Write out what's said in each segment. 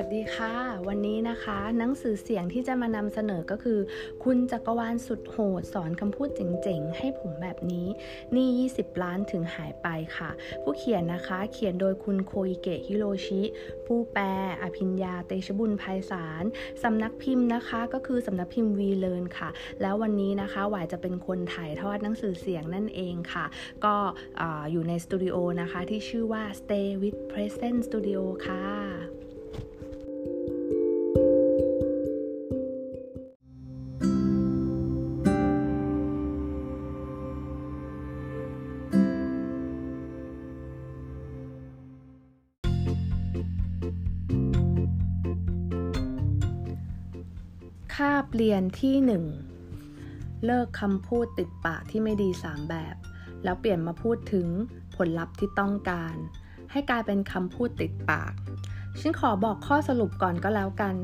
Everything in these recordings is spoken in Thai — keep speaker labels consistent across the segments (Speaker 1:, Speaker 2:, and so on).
Speaker 1: วัสดีค่ะ วันนี้นะคะ หนังสือเสียงที่จะมานำเสนอก็คือ คุณจักรวาลสุดโหด สอนคำพูดเจ๋งๆ ให้ผมแบบนี้ นี่ 20 ล้านถึงหายไปค่ะ ผู้เขียนนะคะ เขียนโดยคุณโคอิเกะฮิโรชิ ผู้แปล อภิญญา เตชบุญภัยสารสำนักพิมพ์นะคะ ก็คือสำนักพิมพ์วีเลนค่ะ แล้ววันนี้นะคะหวายจะเป็นคนถ่ายทอดหนังสือเสียงนั่นเองค่ะ ก็อยู่ในสตูดิโอนะคะที่ชื่อว่า Stay with Present Studio ค่ะ รียนที่หนึ่งเลิกคำพูดติดปากที่ไม่ดีสามแบบ แล้วเปลี่ยนมาพูดถึงผลลัพธ์ที่ต้องการ ให้กลายเป็นคำพูดติดปาก ฉันขอบอกข้อสรุปก่อนก็แล้วกัน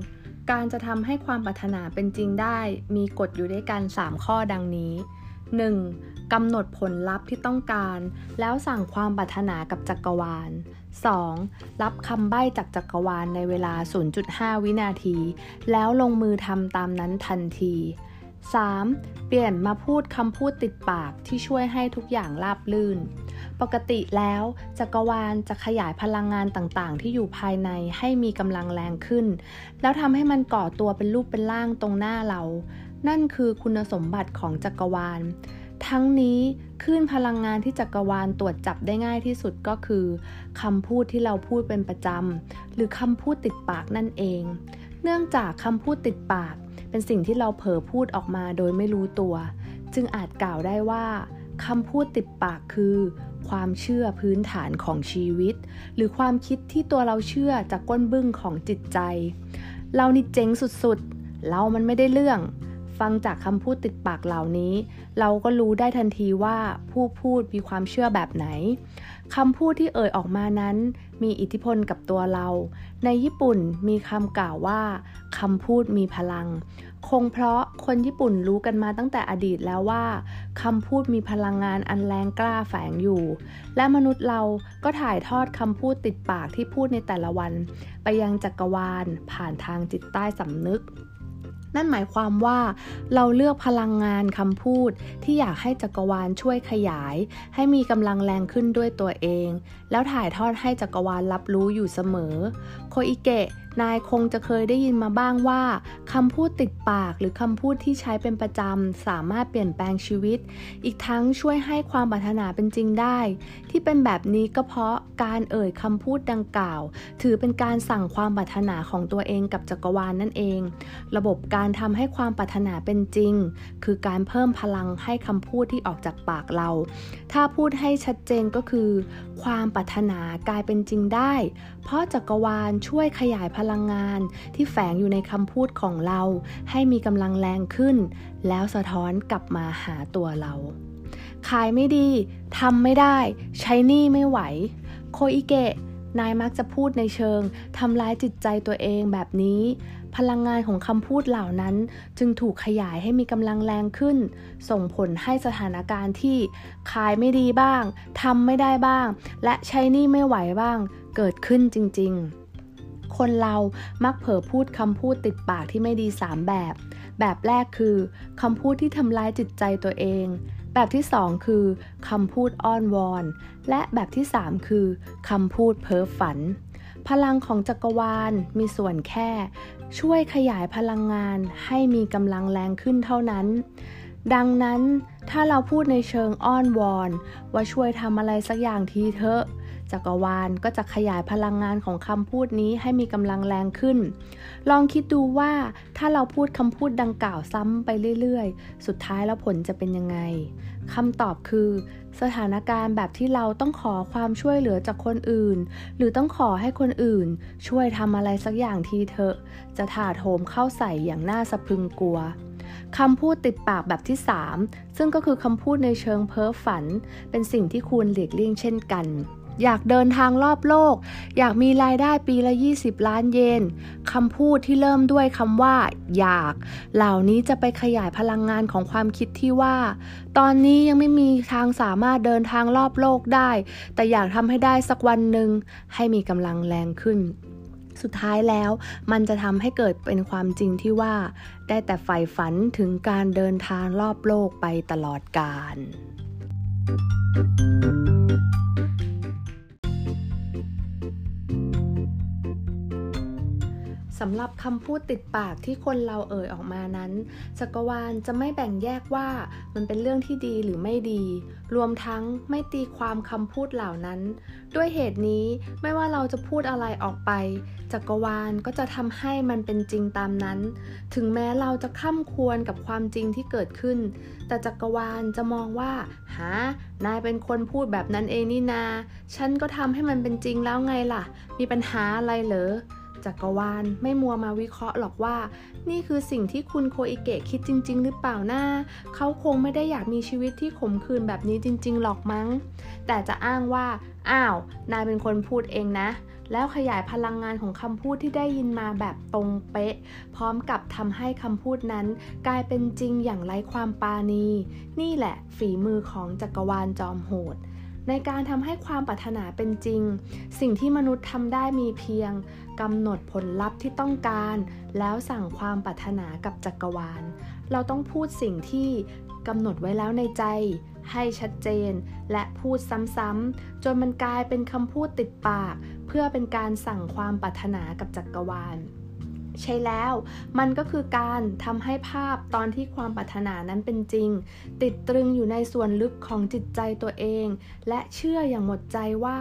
Speaker 1: การจะทำให้ความปรารถนาเป็นจริงได้ มีกฎอยู่ด้วยกัน 3 ข้อดังนี้ 1. กำหนดผลลัพธ์ที่ต้องการ แล้วสั่งความปรารถนากับจักรวาล 2. รับคำใบ้จากจักรวาลในเวลา 0.5 วินาที แล้วลงมือทำตามนั้นทันที 3. เปลี่ยนมาพูดคำพูดติดปากที่ช่วยให้ทุกอย่างราบลื่น ปกติแล้วจักรวาลจะขยายพลังงานต่างๆ ที่อยู่ภายในให้มีกำลังแรงขึ้น แล้วทำให้มันก่อตัวเป็นรูปเป็นร่างตรงหน้าเรา นั่นคือคุณสมบัติของจักรวาล ทั้งนี้คลื่นพลังงานที่จักรวาลตรวจจับได้ง่ายที่สุดก็คือคำพูดที่เราพูดเป็นประจำหรือคำพูดติดปากนั่นเอง เนื่องจากคำพูดติดปาก เป็นสิ่งที่เราเผลอพูดออกมาโดยไม่รู้ตัว จึงอาจกล่าวได้ว่าคำพูดติดปากคือ ความเชื่อพื้นฐานของชีวิต หรือความคิดที่ตัวเราเชื่อจากก้นบึ้งของจิตใจ เรานี่เจ๋งสุดๆ เรามันไม่ได้เรื่อง ฟังจากคำพูดติดปากเหล่านี้ เราก็รู้ได้ทันทีว่าผู้พูดมีความเชื่อแบบไหนคำพูดที่เอ่ยออกมานั้น มีอิทธิพลกับตัวเรา ในญี่ปุ่นมีคำกล่าวว่าคำพูดมีพลัง คงเพราะคนญี่ปุ่นรู้กันมาตั้งแต่อดีตแล้วว่าคำพูดมีพลังงานอันแรงกล้าแฝงอยู่ และมนุษย์เราก็ถ่ายทอดคำพูดติดปากที่พูดในแต่ละวัน ไปยังจักรวาลผ่านทางจิตใต้สำนึก นั่นหมายความว่าเราเลือกพลังงานคำพูดที่อยากให้จักรวาลช่วยขยาย ให้มีกำลังแรงขึ้นด้วยตัวเอง แล้วถ่ายทอดให้จักรวาลรับรู้อยู่เสมอ โคอิเกะนายคงจะเคยได้ยินมาบ้างว่าคำพูดติดปากหรือคำพูดที่ใช้เป็นประจำสามารถเปลี่ยนแปลงชีวิต อีกทั้งช่วยให้ความปรารถนาเป็นจริงได้ ที่เป็นแบบนี้ก็เพราะการเอ่ยคำพูดดังกล่าว ถือเป็นการสั่งความปรารถนาของตัวเองกับจักรวาลนั่นเอง ระบบการการทำให้ความปรารถนาเป็นจริง คือการเพิ่มพลังให้คำพูดที่ออกจากปากเรา ถ้าพูดให้ชัดเจนก็คือ ความปรารถนากลายเป็นจริงได้ เพราะจักรวาลช่วยขยายพลังงาน ที่แฝงอยู่ในคำพูดของเรา ให้มีกำลังแรงขึ้น แล้วสะท้อนกลับมาหาตัวเรา ขายไม่ดีทำไม่ได้ ใช้นี้ไม่ไหว โคอิเกะนายมักจะพูดในเชิงทำร้ายจิตใจตัวเองแบบนี้ พลังงานของคำพูดเหล่านั้น จึงถูกขยายให้มีกำลังแรงขึ้น ส่งผลให้สถานการณ์ที่ขายไม่ดีบ้างทำไม่ได้บ้าง และใช้นี้ไม่ไหวบ้าง เกิดขึ้นจริง ๆ คนเรามักเผลอพูดคำพูดติดปากที่ไม่ดี 3 แบบ แบบแรกคือคำพูดที่ทำร้ายจิตใจตัวเองแบบที่ 2 คือคำพูดอ้อนวอน และแบบที่ 3 คือคำพูดเพ้อฝัน พลังของจักรวาลมีส่วนแค่ ช่วยขยายพลังงานให้มีกำลังแรงขึ้นเท่านั้น ดังนั้นถ้าเราพูดในเชิงอ้อนวอน ว่าช่วยทำอะไรสักอย่างทีเถอะ จักรวาลก็จะขยายพลังงานของคำพูดนี้ให้มีกำลังแรงขึ้น ลองคิดดูว่าถ้าเราพูดคำพูดดังกล่าวซ้ำไปเรื่อยๆ สุดท้ายแล้วผลจะเป็นยังไงคำตอบคือ สถานการณ์แบบที่เราต้องขอความช่วยเหลือจากคนอื่น หรือต้องขอให้คนอื่น ช่วยทำอะไรสักอย่างทีเถอะ จะถาโถมเข้าใส่อย่างน่าสะพรึงกลัวคำพูดติดปากแบบที่ 3 ซึ่งก็คือคำพูดในเชิงเพ้อฝัน เป็นสิ่งที่ควรหลีกเลี่ยงเช่นกัน อยากเดินทางรอบโลก อยากมีรายได้ปีละ 20 ล้านเยนคำพูดที่เริ่มด้วยคำว่า อยาก เหล่านี้จะไปขยายพลังงานของความคิดที่ว่า ตอนนี้ยังไม่มีทางสามารถเดินทางรอบโลกได้ แต่อยากทำให้ได้สักวันหนึ่งให้มีกำลังแรงขึ้นสุดท้ายแล้วมันจะทำให้เกิดเป็นความจริงที่ว่า ได้แต่ใฝ่ฝันถึงการเดินทางรอบโลกไปตลอดกาล สำหรับคำพูดติดปากที่คนเราเอ่ยออกมานั้น จักรวาลจะไม่แบ่งแยกว่ามันเป็นเรื่องที่ดีหรือไม่ดี รวมทั้งไม่ตีความคำพูดเหล่านั้น ด้วยเหตุนี้ไม่ว่าเราจะพูดอะไรออกไป จักรวาลก็จะทำให้มันเป็นจริงตามนั้น ถึงแม้เราจะข้ามควรกับความจริงที่เกิดขึ้น แต่จักรวาลจะมองว่าหานายเป็นคนพูดแบบนั้นเองนี่นา ฉันก็ทำให้มันเป็นจริงแล้วไงล่ะ มีปัญหาอะไรเหรอ จักรวาลไม่มัวมาวิเคราะห์หรอกว่า นี่คือสิ่งที่คุณโคอิเกะคิดจริง ๆ หรือเปล่านะ้าเขาคงไม่ได้อยากมีชีวิตที่ขมขื่นแบบนี้จริง ๆ หรอกมั้ง แต่จะอ้างว่า อ้าว นายเป็นคนพูดเองนะ แล้วขยายพลังงานของคำพูดที่ได้ยินมาแบบตรงเป๊ะ พร้อมกับทำให้คำพูดนั้น กลายเป็นจริงอย่างไร้ความปาณี นี่แหละฝีมือของจักรวาลจอมโหด ในการทำให้ความปรารถนาเป็นจริง สิ่งที่มนุษย์ทำได้มีเพียงกำหนดผลลัพธ์ที่ต้องการ แล้วสั่งความปรารถนากับจักรวาล เราต้องพูดสิ่งที่กำหนดไว้แล้วในใจ ให้ชัดเจน และพูดซ้ำๆจนมันกลายเป็นคำพูดติดปาก เพื่อเป็นการสั่งความปรารถนากับจักรวาล ใช่แล้ว มันก็คือการทำให้ภาพตอนที่ความปรารถนานั้นเป็นจริง ติดตรึงอยู่ในส่วนลึกของจิตใจตัวเอง และเชื่ออย่างหมดใจว่า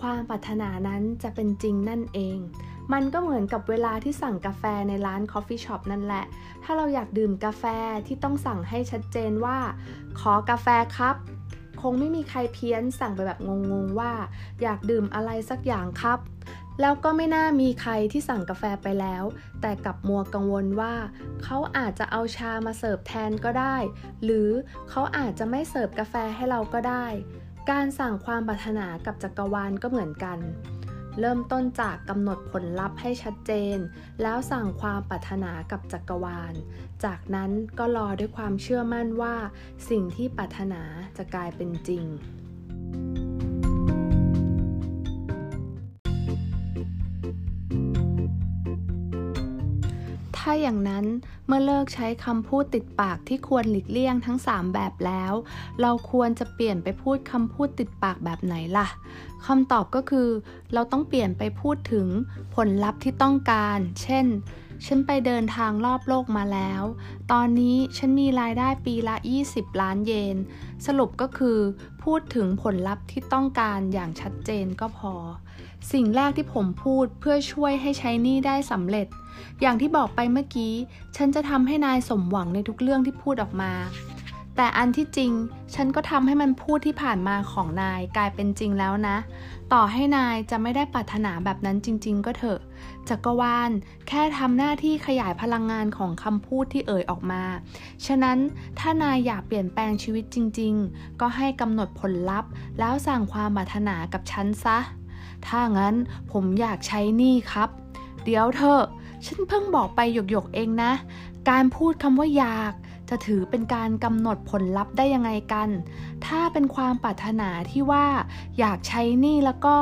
Speaker 1: ความปรารถนานั้นจะเป็นจริงนั่นเอง มันก็เหมือนกับเวลาที่สั่งกาแฟในร้าน coffee shop นั่นแหละ ถ้าเราอยากดื่มกาแฟก็ต้องสั่งให้ชัดเจนว่า ขอกาแฟครับ คงไม่มีใครเพี้ยนสั่งไปแบบงงๆว่า อยากดื่มอะไรสักอย่างครับ แล้วก็ไม่น่ามีใครที่สั่งกาแฟไปแล้ว แต่กลับมัวกังวลว่า เขาอาจจะเอาชามาเสิร์ฟแทนก็ได้ หรือเขาอาจจะไม่เสิร์ฟกาแฟให้เราก็ได้ การสั่งความปรารถนากับจักรวาลก็เหมือนกัน เริ่มต้นจากกำหนดผลลัพธ์ให้ชัดเจน แล้วสั่งความปรารถนากับจักรวาล จากนั้นก็รอด้วยความเชื่อมั่นว่า สิ่งที่ปรารถนาจะกลายเป็นจริง ถ้าอย่างนั้นเมื่อเลิกใช้คำพูดติดปากที่ควรหลีกเลี่ยงทั้ง 3 แบบแล้ว เราควรจะเปลี่ยนไปพูดคำพูดติดปากแบบไหนล่ะคำตอบก็คือ เราต้องเปลี่ยนไปพูดถึงผลลัพธ์ที่ต้องการ เช่น ฉันไปเดินทางรอบโลกมาแล้ว ตอนนี้ฉันมีรายได้ปีละ 20 ล้านเยน สรุปก็คือ พูดถึงผลลัพธ์ที่ต้องการอย่างชัดเจนก็พอ สิ่งแรกที่ผมพูดเพื่อช่วยให้ใช้นี่ได้สำเร็จ อย่างที่บอกไปเมื่อกี้ ฉันจะทำให้นายสมหวังในทุกเรื่องที่พูดออกมา แต่อันที่จริง ฉันก็ทำให้มันพูดที่ผ่านมาของนายกลายเป็นจริงแล้วนะ ต่อให้นายจะไม่ได้ปรารถนาแบบนั้นจริง ๆ ก็เถอะ จักรวาลแค่ทำหน้าที่ขยายพลังงานของคำพูดที่เอ่ยออกมา ฉะนั้นถ้านายอยากเปลี่ยนแปลงชีวิตจริง ๆ ก็ให้กำหนดผลลัพธ์ แล้วสั่งความปรารถนากับฉันซะ ถ้างั้นผมอยากใช้นี่ครับ เดี๋ยวเถอะ ฉันเพิ่งบอกไปหยกๆเองนะ การพูดคำว่าอยากจะถือเป็นการกำหนดผลลัพธ์ได้ยังไงกัน ถ้าเป็นความปรารถนาที่ว่าอยากใช้นี่แล้วก็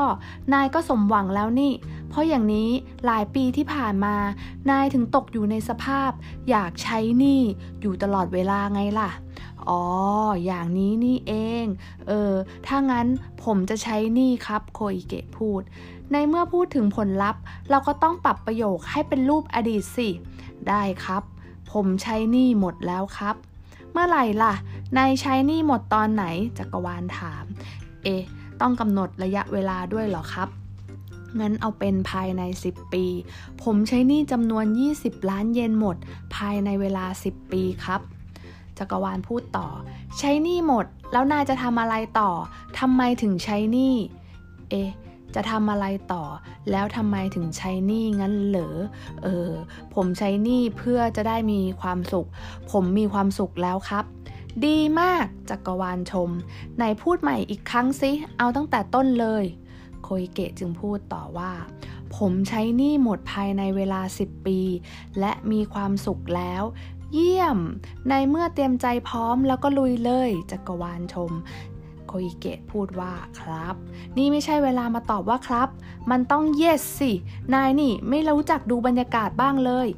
Speaker 1: นายก็สมหวังแล้วนี่ เพราะอย่างนี้หลายปีที่ผ่านมา นายถึงตกอยู่ในสภาพ อยากใช้นี่อยู่ตลอดเวลาไงล่ะ อ๋อ อย่างนี้นี่เอง เออ ถ้างั้นผมจะใช้นี่ครับ โคอิเกะพูด ในเมื่อพูดถึงผลลัพธ์ เราก็ต้องปรับประโยคให้เป็นรูปอดีตสิ ได้ครับ ผมใช้นี้หมดแล้วครับ เมื่อไหร่ล่ะ นายใช้นี้หมดตอนไหน จักรวาลถาม เอ๊ต้องกำหนดระยะเวลาด้วยเหรอครับ งั้นเอาเป็นภายใน 10 ปี ผมใช้นี้จำนวน 20 ล้านเยนหมด ภายในเวลา 10 ปีครับ จักรวาลพูดต่อ ใช้หนี้หมด แล้วนายจะทำอะไรต่อทำไมถึงใช้หนี้เอจะทำอะไรต่อ แล้วทำไมถึงใช้หนี้งั้นเหรอ เออ ผมใช้หนี้เพื่อจะได้มีความสุข ผมมีความสุขแล้วครับ ดีมาก จักรวาลชม ไหนพูดใหม่อีกครั้งสิ เอาตั้งแต่ต้นเลย โคยเกะจึงพูดต่อว่า ผมใช้หนี้หมดภายในเวลา 10 ปี และมีความสุขแล้ว เยี่ยม ในเมื่อเตรียมใจพร้อมแล้วก็ลุยเลยจักรวาลชมโคอิเกะพูดว่าครับ นี่ไม่ใช่เวลามาตอบว่าครับ มันต้อง yes สิ นายนี่ไม่รู้จักดูบรรยากาศบ้างเลย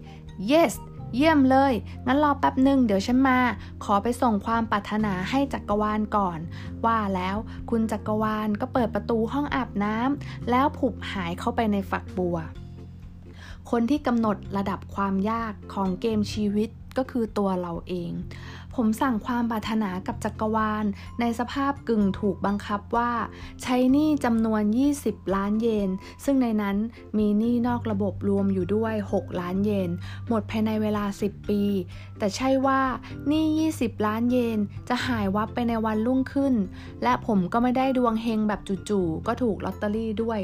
Speaker 1: yes เยี่ยมเลย งั้นรอแป๊บหนึ่งเดี๋ยวฉันมา ขอไปส่งความปรารถนาให้จักรวาลก่อน ว่าแล้วคุณจักรวาลก็เปิดประตูห้องอาบน้ำแล้วผุบหายเข้าไปในฝักบัว คนที่กำหนดระดับความยากของเกมชีวิต ก็คือตัวเราเอง ผมสั่งความปรารถนากับจักรวาล ในสภาพกึ่งถูกบังคับว่า ใช้หนี้จำนวน 20 ล้านเยน ซึ่งในนั้นมีหนี้นอกระบบรวมอยู่ด้วย 6 ล้านเยน หมดภายในเวลา 10 ปี แต่ใช่ว่าหนี้ 20 ล้านเยน จะหายวับไปในวันรุ่งขึ้น และผมก็ไม่ได้ดวงเฮงแบบจู่ๆก็ถูกลอตเตอรี่ด้วย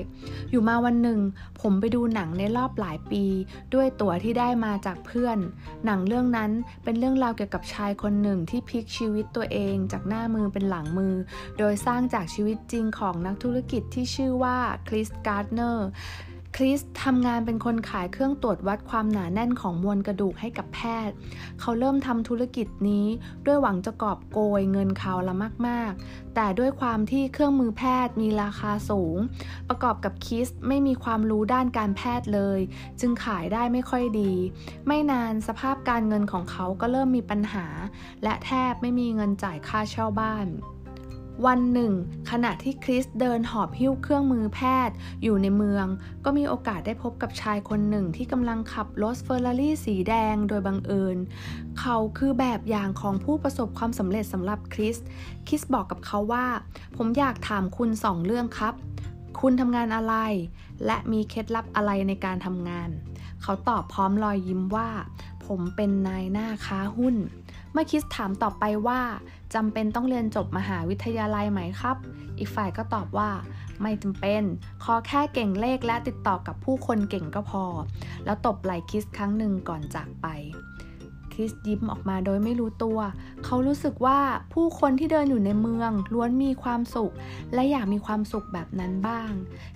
Speaker 1: อยู่มาวันหนึ่ง ผมไปดูหนังในรอบหลายปี ด้วยตั๋วที่ได้มาจากเพื่อน หนังเรื่องนั้นเป็นเรื่องราวเกี่ยวกับชายคนหนึ่งที่พลิกชีวิตตัวเองจากหน้ามือเป็นหลังมือ โดยสร้างจากชีวิตจริงของนักธุรกิจที่ชื่อว่าคริสการ์เนอร์ คริสทำงานเป็นคนขายเครื่องตรวจวัดความหนาแน่นของมวลกระดูกให้กับแพทย์ เขาเริ่มทำธุรกิจนี้ด้วยหวังจะกอบโกยเงินเขาละมาก ๆ แต่ด้วยความที่เครื่องมือแพทย์มีราคาสูง ประกอบกับคริสไม่มีความรู้ด้านการแพทย์เลย จึงขายได้ไม่ค่อยดี ไม่นานสภาพการเงินของเขาก็เริ่มมีปัญหา และแทบไม่มีเงินจ่ายค่าเช่าบ้าน วันหนึ่ง ขณะที่คริสเดินหอบหิ้วเครื่องมือแพทย์ อยู่ในเมือง ก็มีโอกาสได้พบกับชายคนหนึ่งที่กำลังขับรถเฟอร์รารี่สีแดงโดยบังเอิญ เขาคือแบบอย่างของผู้ประสบความสำเร็จสำหรับคริส คริสบอกกับเขาว่า ผมอยากถามคุณสองเรื่องครับ คุณทำงานอะไร และมีเคล็ดลับอะไรในการทำงาน เขาตอบพร้อมรอยยิ้มว่า ผมเป็นนายหน้าค้าหุ้น เมื่อคิสถามต่อไปว่า จำเป็นต้องเรียนจบมหาวิทยาลัยไหมครับ อีกฝ่ายก็ตอบว่า ไม่จำเป็น ขอแค่เก่งเลขและติดต่อกับผู้คนเก่งก็พอ แล้วตบไหล่คิสครั้งหนึ่งก่อนจากไป คริสยิ้มออกมาโดยไม่รู้ตัว เขารู้สึกว่าผู้คนที่เดินอยู่ในเมืองล้วนมีความสุข และอยากมีความสุขแบบนั้นบ้าง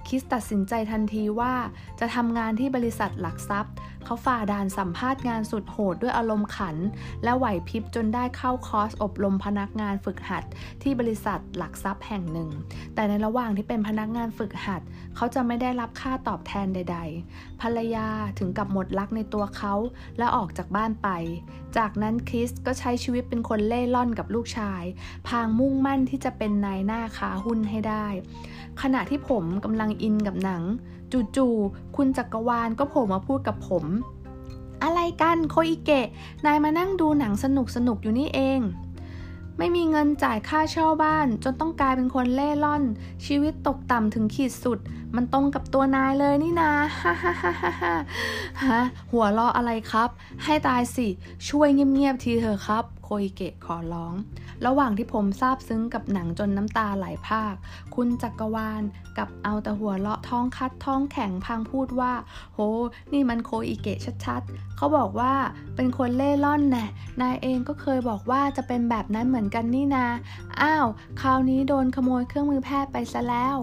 Speaker 1: คริสตัดสินใจทันทีว่าจะทำงานที่บริษัทหลักทรัพย์ เขาฝ่าด่านสัมภาษณ์งานสุดโหดด้วยอารมณ์ขัน และไหวพริบจนได้เข้าคอร์สอบรมพนักงานฝึกหัด ที่บริษัทหลักทรัพย์แห่งหนึ่ง แต่ในระหว่างที่เป็นพนักงานฝึกหัด เขาจะไม่ได้รับค่าตอบแทนใด ๆ ภรรยาถึงกับหมดรักในตัวเขาและออกจากบ้านไปจากนั้นคริสก็ใช้ชีวิตเป็นคนเล่ร่อนกับลูกชาย พางมุ่งมั่นที่จะเป็นนายหน้าค้าหุ้นให้ได้ ขณะที่ผมกำลังอินกับหนัง จู่ๆคุณจักรวาลก็โผล่มาพูดกับผม อะไรกันโคอิเกะ นายมานั่งดูหนังสนุกสนุกอยู่นี่เอง ไม่มีเงินจ่ายค่าเช่าบ้าน จนต้องกลายเป็นคนเล่ร่อน ชีวิตตกต่ำถึงขีดสุด มันตรงกับตัวนายเลยนี่นาฮ่าฮ่าฮ่าฮ่าฮะหัวเราะอะไรครับ ให้ตายสิ ช่วยเงียบๆทีเถอะครับ โคอิเกะขอร้อง ระหว่างที่ผมซาบซึ้งกับหนังจนน้ำตาไหลภาค คุณจักรวาลกับเอาแต่หัวเลาะท้องคัดท้องแข็งพังพูดว่า โห นี่มันโคอิเกะชัดๆ เขาบอกว่าเป็นคนเล่ร่อนแน่นายเองก็เคยบอกว่าจะเป็นแบบนั้นเหมือนกันนี่นา อ้าว คราวนี้โดนขโมยเครื่องมือแพทย์ไปซะแล้ว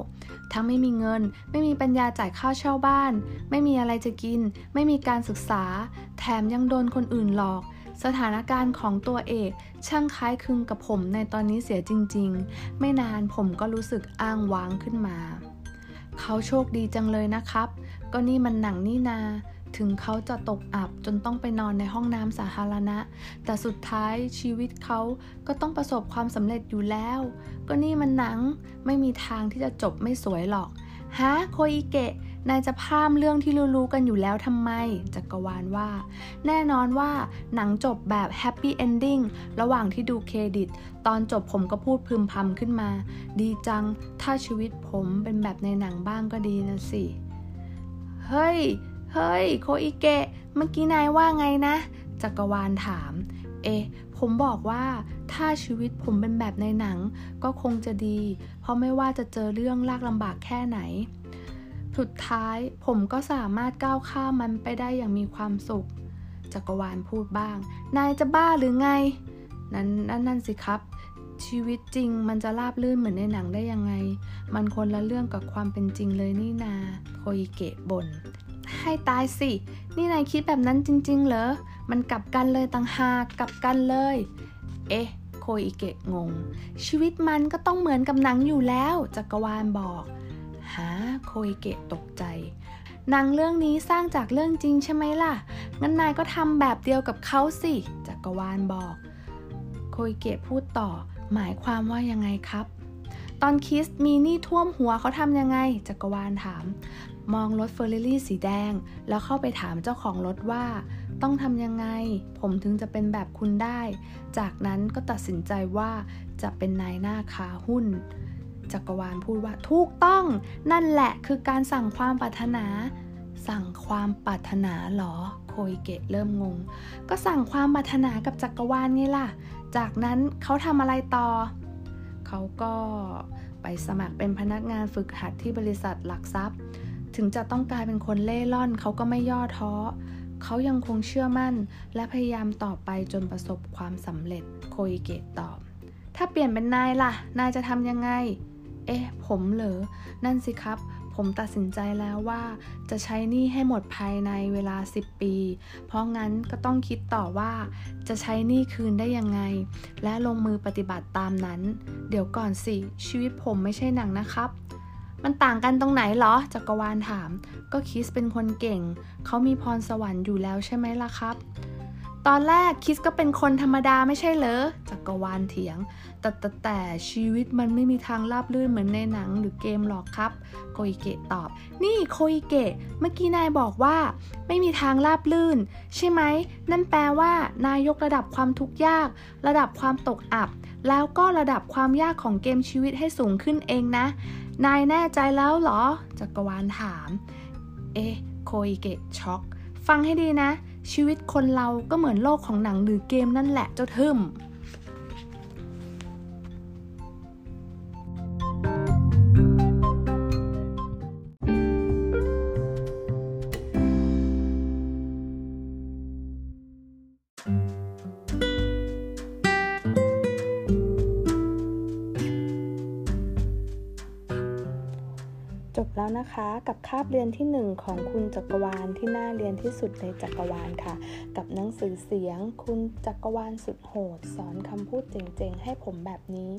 Speaker 1: ทั้งไม่มีเงินไม่มีปัญญาจ่ายค่าเช่าบ้าน ไม่มีอะไรจะกิน ไม่มีการศึกษา แถมยังโดนคนอื่นหลอก สถานการณ์ของตัวเอกช่างคล้ายคลึงกับผมในตอนนี้เสียจริง ๆ ไม่นานผมก็รู้สึกอ้างว้างขึ้นมา เขาโชคดีจังเลยนะครับ ก็นี่มันหนังนี่นาถึงเขาจะตกอับจนต้องไปนอนในห้องน้ำสาธารณะ แต่สุดท้ายชีวิตเขาก็ต้องประสบความสำเร็จอยู่แล้ว ก็นี่มันหนังไม่มีทางที่จะจบไม่สวยหรอก ฮะโคอิเกะนายจะถามเรื่องที่รู้ๆกันอยู่แล้วทำไม จักรวาลว่า แน่นอนว่าหนังจบแบบ happy ending ระหว่างที่ดูเครดิต ตอนจบผมก็พูดพึมพำขึ้นมา ดีจัง ถ้าชีวิตผมเป็นแบบในหนังบ้างก็ดีนะสิ เฮ้ย เฮ้ย โคอิเกะ เมื่อกี้นายว่าไงนะ จักรวาลถาม เอ๊ผมบอกว่าถ้าชีวิตผมเป็นแบบในหนังก็คงจะดี เพราะไม่ว่าจะเจอเรื่องลากลำบากแค่ไหน สุดท้ายผมก็สามารถก้าวข้ามมันไปได้อย่างมีความสุข จักรวาลพูดบ้าง นายจะบ้าหรือไง นั้นนั่นนั่นสิครับ ชีวิตจริงมันจะราบลื่นเหมือนในหนังได้ยังไง มันคนละเรื่องกับความเป็นจริงเลยนี่นา โคอิเกะบน่นให้ตายสิ นี่นายคิดแบบนั้นจริง ๆ เหรอ มันกลับกันเลยต่างหากกลับกันเลย เอ๊ะโคอิเกะงง ชีวิตมันก็ต้องเหมือนกับหนังอยู่แล้วจักรวาลบอกฮะโคอิเกะตกใจหนังเรื่องนี้สร้างจากเรื่องจริงใช่ไหมล่ะ งั้นนายก็ทำแบบเดียวกับเขาสิจักรวาลบอก โคอิเกะพูดต่อ หมายความว่ายังไงครับ ตอนคิสมีนี่ท่วมหัวเขาทำยังไง จักรวาลถาม มองรถเฟอร์เรารี่สีแดง แล้วเข้าไปถามเจ้าของรถว่า ต้องทำยังไง ผมถึงจะเป็นแบบคุณได้ จากนั้นก็ตัดสินใจว่าจะเป็นนายหน้าขาหุ้น จักรวาลพูดว่าถูกต้อง นั่นแหละคือการสั่งความปรารถนา สั่งความปรารถนาหรอ โคยเกะเริ่มงง ก็สั่งความปรารถนากับจักรวาลไงล่ะ จากนั้นเขาทำอะไรต่อ เขาก็ไปสมัครเป็นพนักงานฝึกหัดที่บริษัทหลักทรัพย์ ถึงจะต้องกลายเป็นคนเล่ร่อนเขาก็ไม่ย่อท้อ เขายังคงเชื่อมั่น และพยายามต่อไปจนประสบความสำเร็จ โคยเกะตอบ ถ้าเปลี่ยนเป็นนายล่ะ นายจะทำยังไง เอ๊ะ ผมเหรอ นั่นสิครับผมตัดสินใจแล้วว่าจะใช้หนี้ให้หมดภายในเวลา 10 ปี เพราะงั้นก็ต้องคิดต่อว่าจะใช้หนี้คืนได้ยังไง และลงมือปฏิบัติตามนั้น เดี๋ยวก่อนสิ ชีวิตผมไม่ใช่หนังนะครับ มันต่างกันตรงไหนเหรอ จักรวาลถาม ก็คิสเป็นคนเก่ง เขามีพรสวรรค์อยู่แล้วใช่ไหมล่ะครับ ตอนแรกคิสก็เป็นคนธรรมดาไม่ใช่เหรอ จักรวาลเถียง แต่แต่แต่ชีวิตมันไม่มีทางราบรื่นเหมือนในหนังหรือเกมหรอกครับ โคอิเกะตอบ นี่โคอิเกะ เมื่อกี้นายบอกว่า ไม่มีทางราบลื่น ใช่ไหม นั่นแปลว่านายยกระดับความทุกข์ยาก ระดับความตกอับ แล้วก็ระดับความยากของเกมชีวิตให้สูงขึ้นเองนะ นายแน่ใจแล้วเหรอ จักรวาลถาม เอ๊ะ โคอิเกะช็อก ฟังให้ดีนะ ชีวิตคนเราก็เหมือนโลกของหนังหรือเกมนั่นแหละเจ้าทึม แล้วนะคะ กับคาบเรียนที่ 1 ของคุณจักรวาลที่น่าเรียนที่สุดในจักรวาลค่ะ กับหนังสือเสียง คุณจักรวาลสุดโหด สอนคำพูดเจ๋งๆ ให้ผมแบบนี้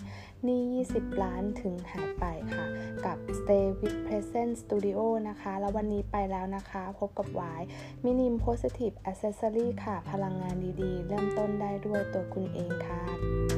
Speaker 1: นี่ 20 ล้านถึงหายไปค่ะ กับ Stay with Present Studio นะคะ แล้ววันนี้ไปแล้วนะคะ พบกับวายมินิม Positive Accessory ค่ะ พลังงานดีๆ เริ่มต้นได้ด้วยตัวคุณเองค่ะ